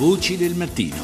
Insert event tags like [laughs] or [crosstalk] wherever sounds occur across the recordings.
Voci del mattino.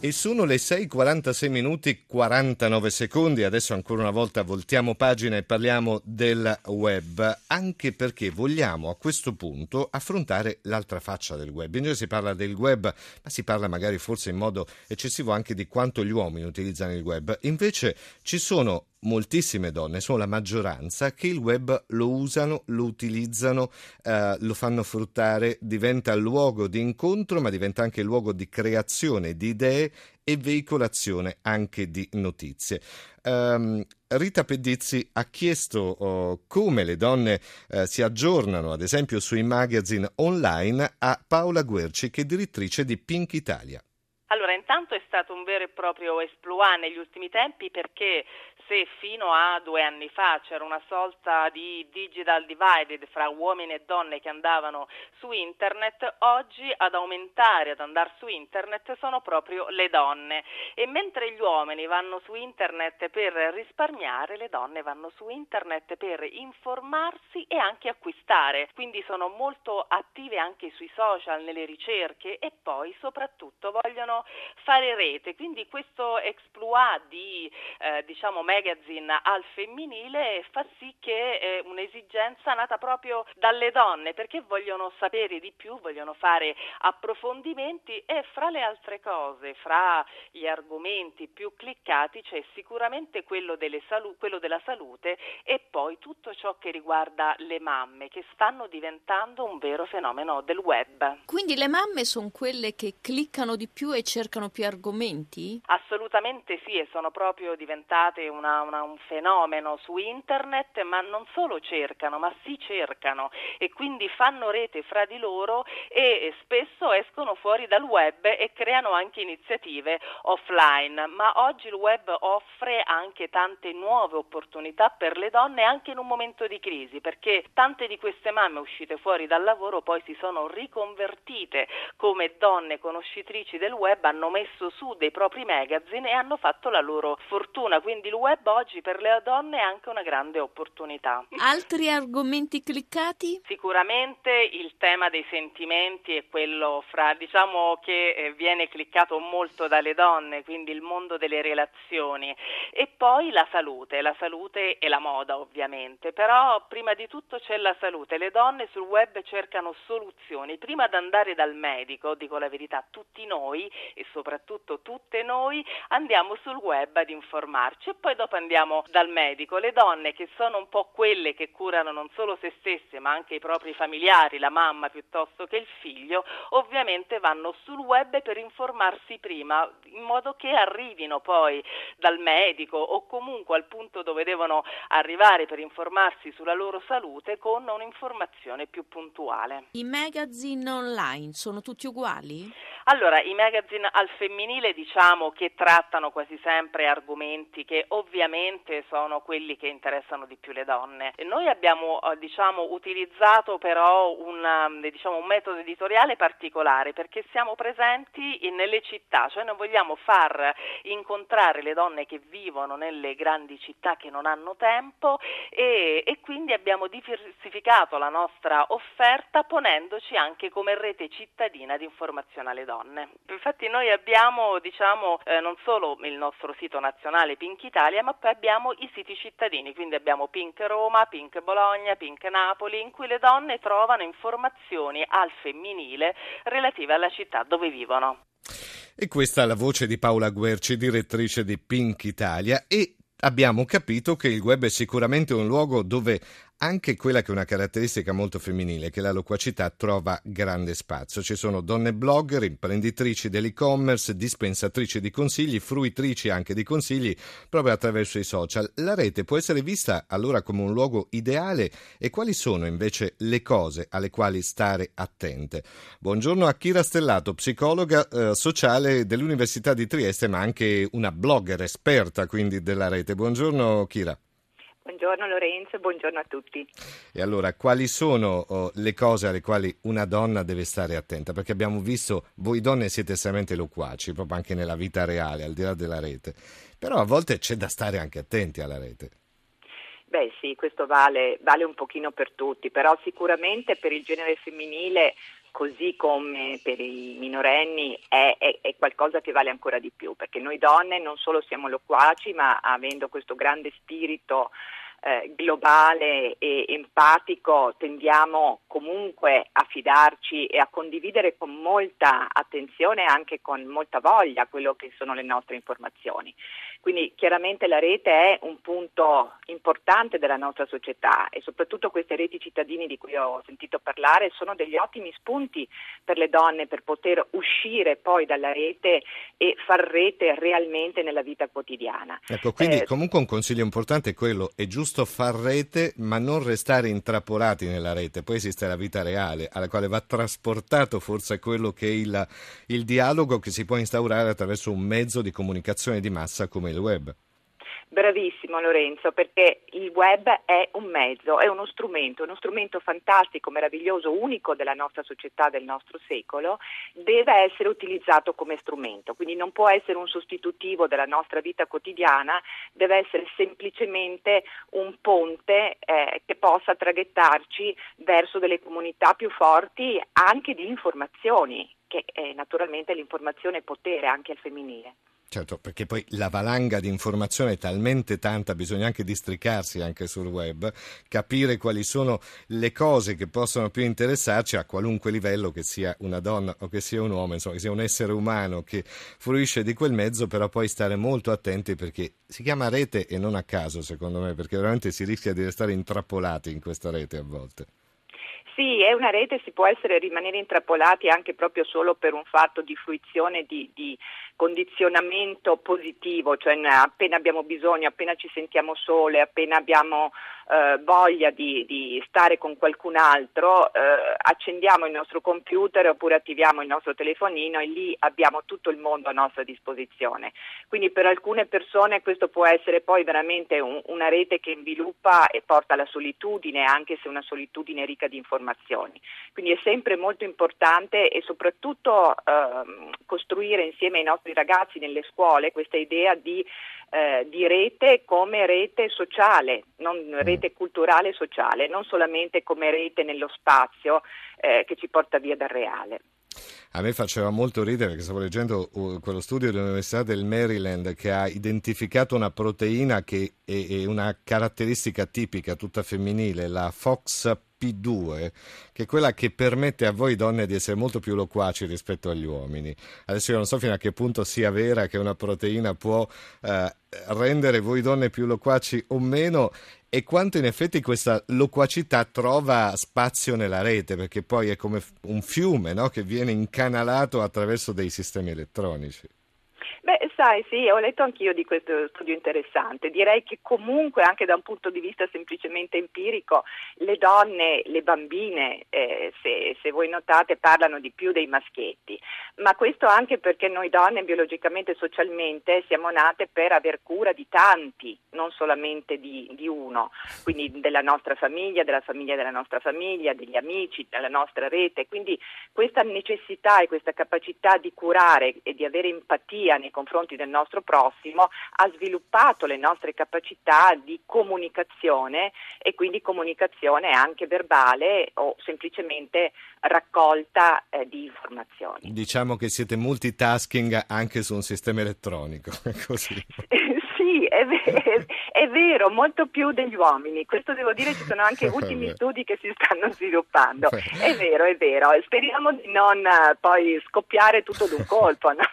E sono le 6:46 minuti 49 secondi. Adesso ancora una volta voltiamo pagina e parliamo del web, anche perché vogliamo a questo punto affrontare l'altra faccia del web. In genere si parla del web, ma si parla magari forse in modo eccessivo anche di quanto gli uomini utilizzano il web. Invece ci sono moltissime donne, sono la maggioranza, che il web lo usano, lo utilizzano, eh, lo fanno fruttare, diventa luogo di incontro, ma diventa anche luogo di creazione di idee e veicolazione anche di notizie. Um, Rita Pedizzi ha chiesto oh, come le donne eh, si aggiornano, ad esempio sui magazine online, a Paola Guerci, che è direttrice di Pink Italia. Allora, intanto è stato un vero e proprio esploit negli ultimi tempi perché se fino a due anni fa c'era una sorta di digital divided fra uomini e donne che andavano su internet, oggi ad aumentare, ad andare su internet sono proprio le donne. E mentre gli uomini vanno su internet per risparmiare, le donne vanno su internet per informarsi e anche acquistare, quindi sono molto attive anche sui social, nelle ricerche e poi soprattutto vogliono fare rete, quindi questo exploit di eh, diciamo magazine al femminile fa sì che è un'esigenza nata proprio dalle donne perché vogliono sapere di più, vogliono fare approfondimenti e fra le altre cose, fra gli argomenti più cliccati c'è sicuramente quello, salu- quello della salute e poi tutto ciò che riguarda le mamme che stanno diventando un vero fenomeno del web. Quindi le mamme sono quelle che cliccano di più e cercano più argomenti? Sì, e sono proprio diventate una, una, un fenomeno su internet, ma non solo cercano, ma si cercano e quindi fanno rete fra di loro e spesso escono fuori dal web e creano anche iniziative offline. Ma oggi il web offre anche tante nuove opportunità per le donne anche in un momento di crisi, perché tante di queste mamme uscite fuori dal lavoro poi si sono riconvertite come donne conoscitrici del web, hanno messo su dei propri magazine e hanno fatto la loro fortuna, quindi il web oggi per le donne è anche una grande opportunità. Altri argomenti cliccati? Sicuramente il tema dei sentimenti è quello fra, diciamo che eh, viene cliccato molto dalle donne, quindi il mondo delle relazioni. E poi la salute, la salute e la moda ovviamente, però prima di tutto c'è la salute, le donne sul web cercano soluzioni, prima di andare dal medico, dico la verità, tutti noi e soprattutto tutte noi andiamo sul web ad informarci e poi dopo andiamo dal medico. Le donne che sono un po' quelle che curano non solo se stesse ma anche i propri familiari, la mamma piuttosto che il figlio, ovviamente vanno sul web per informarsi prima in modo che arrivino poi dal medico o comunque al punto dove devono arrivare per informarsi sulla loro salute con un'informazione più puntuale. I magazine online sono tutti uguali? Allora, i magazine al femminile diciamo che trattano quasi sempre argomenti che ovviamente sono quelli che interessano di più le donne. E noi abbiamo eh, diciamo, utilizzato però una, um, diciamo, un metodo editoriale particolare perché siamo presenti nelle città, cioè noi vogliamo far incontrare le donne che vivono nelle grandi città che non hanno tempo e, e quindi abbiamo diversificato la nostra offerta ponendoci anche come rete cittadina di informazione alle donne. Infatti noi abbiamo diciamo, eh, non solo il nostro sito nazionale Pink Italia, ma poi abbiamo i siti cittadini, quindi abbiamo Pink Roma, Pink Bologna, Pink Napoli, in cui le donne trovano informazioni al femminile relative alla città dove vivono. E questa è la voce di Paola Guerci, direttrice di Pink Italia e abbiamo capito che il web è sicuramente un luogo dove anche quella che è una caratteristica molto femminile, che la loquacità trova grande spazio. Ci sono donne blogger, imprenditrici dell'e-commerce, dispensatrici di consigli, fruitrici anche di consigli proprio attraverso i social. La rete può essere vista allora come un luogo ideale e quali sono invece le cose alle quali stare attente? Buongiorno a Kira Stellato, psicologa eh, sociale dell'Università di Trieste, ma anche una blogger esperta quindi della rete. Buongiorno Kira. Buongiorno Lorenzo, buongiorno a tutti. E allora, quali sono oh, le cose alle quali una donna deve stare attenta? Perché abbiamo visto, voi donne siete estremamente loquaci, proprio anche nella vita reale, al di là della rete. Però a volte c'è da stare anche attenti alla rete. Beh sì, questo vale, vale un pochino per tutti, però sicuramente per il genere femminile così come per i minorenni è, è, è, qualcosa che vale ancora di più, perché noi donne non solo siamo loquaci, ma avendo questo grande spirito eh, globale e empatico tendiamo comunque a fidarci e a condividere con molta attenzione e anche con molta voglia quello che sono le nostre informazioni. Quindi chiaramente la rete è un punto importante della nostra società e soprattutto queste reti cittadini di cui ho sentito parlare sono degli ottimi spunti per le donne per poter uscire poi dalla rete e far rete realmente nella vita quotidiana. Ecco, quindi eh, comunque un consiglio importante è quello, è giusto far rete ma non restare intrappolati nella rete, poi esiste la vita reale alla quale va trasportato forse quello che è il, il dialogo che si può instaurare attraverso un mezzo di comunicazione di massa come il web. Bravissimo Lorenzo, perché il web è un mezzo, è uno strumento, uno strumento fantastico, meraviglioso, unico della nostra società, del nostro secolo, deve essere utilizzato come strumento, quindi non può essere un sostitutivo della nostra vita quotidiana, deve essere semplicemente un ponte eh, che possa traghettarci verso delle comunità più forti anche di informazioni, che è naturalmente l'informazione è potere anche al femminile. Certo, perché poi la valanga di informazione è talmente tanta, bisogna anche districarsi anche sul web, capire quali sono le cose che possono più interessarci a qualunque livello, che sia una donna o che sia un uomo, insomma, che sia un essere umano che fruisce di quel mezzo, però poi stare molto attenti perché si chiama rete e non a caso, secondo me, perché veramente si rischia di restare intrappolati in questa rete a volte. Sì, è una rete, si può essere rimanere intrappolati anche proprio solo per un fatto di fruizione, di, di condizionamento positivo, cioè appena abbiamo bisogno, appena ci sentiamo sole, appena abbiamo eh, voglia di, di, stare con qualcun altro, eh, accendiamo il nostro computer oppure attiviamo il nostro telefonino e lì abbiamo tutto il mondo a nostra disposizione. Quindi per alcune persone questo può essere poi veramente un, una rete che sviluppa e porta alla solitudine, anche se una solitudine ricca di informazioni. Quindi è sempre molto importante e soprattutto eh, costruire insieme ai nostri ragazzi nelle scuole questa idea di eh, di rete come rete sociale, non mm. rete culturale e sociale, non solamente come rete nello spazio eh, che ci porta via dal reale. A me faceva molto ridere perché stavo leggendo uh, quello studio dell'Università del Maryland che ha identificato una proteina che è una caratteristica tipica tutta femminile, la Fox P2, che è quella che permette a voi donne di essere molto più loquaci rispetto agli uomini. Adesso io non so fino a che punto sia vera che una proteina può eh, rendere voi donne più loquaci o meno e quanto in effetti questa loquacità trova spazio nella rete, perché poi è come un fiume no? che viene incanalato attraverso dei sistemi elettronici. Beh, sai, sì, ho letto anch'io di questo studio interessante. Direi che comunque, anche da un punto di vista semplicemente empirico, le donne, le bambine, eh, se, se, voi notate, parlano di più dei maschietti. Ma questo anche perché noi donne, biologicamente e socialmente, siamo nate per aver cura di tanti, non solamente di, di uno. Quindi della nostra famiglia, della famiglia della nostra famiglia, degli amici, della nostra rete. Quindi questa necessità e questa capacità di curare e di avere empatia nei confronti del nostro prossimo ha sviluppato le nostre capacità di comunicazione e quindi comunicazione anche verbale o semplicemente raccolta eh, di informazioni. Diciamo che siete multitasking anche su un sistema elettronico, [laughs] così. [laughs] sì, è, ver- [laughs] è, vero, molto più degli uomini. Questo devo dire, ci sono anche ultimi studi che si stanno sviluppando. È vero, è vero. Speriamo di non uh, poi scoppiare tutto d'un [laughs] colpo. No?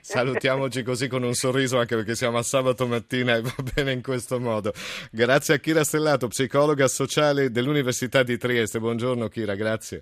Salutiamoci così con un sorriso anche perché siamo a sabato mattina e va bene in questo modo. Grazie a Kira Stellato, psicologa sociale dell'Università di Trieste. Buongiorno Kira, grazie.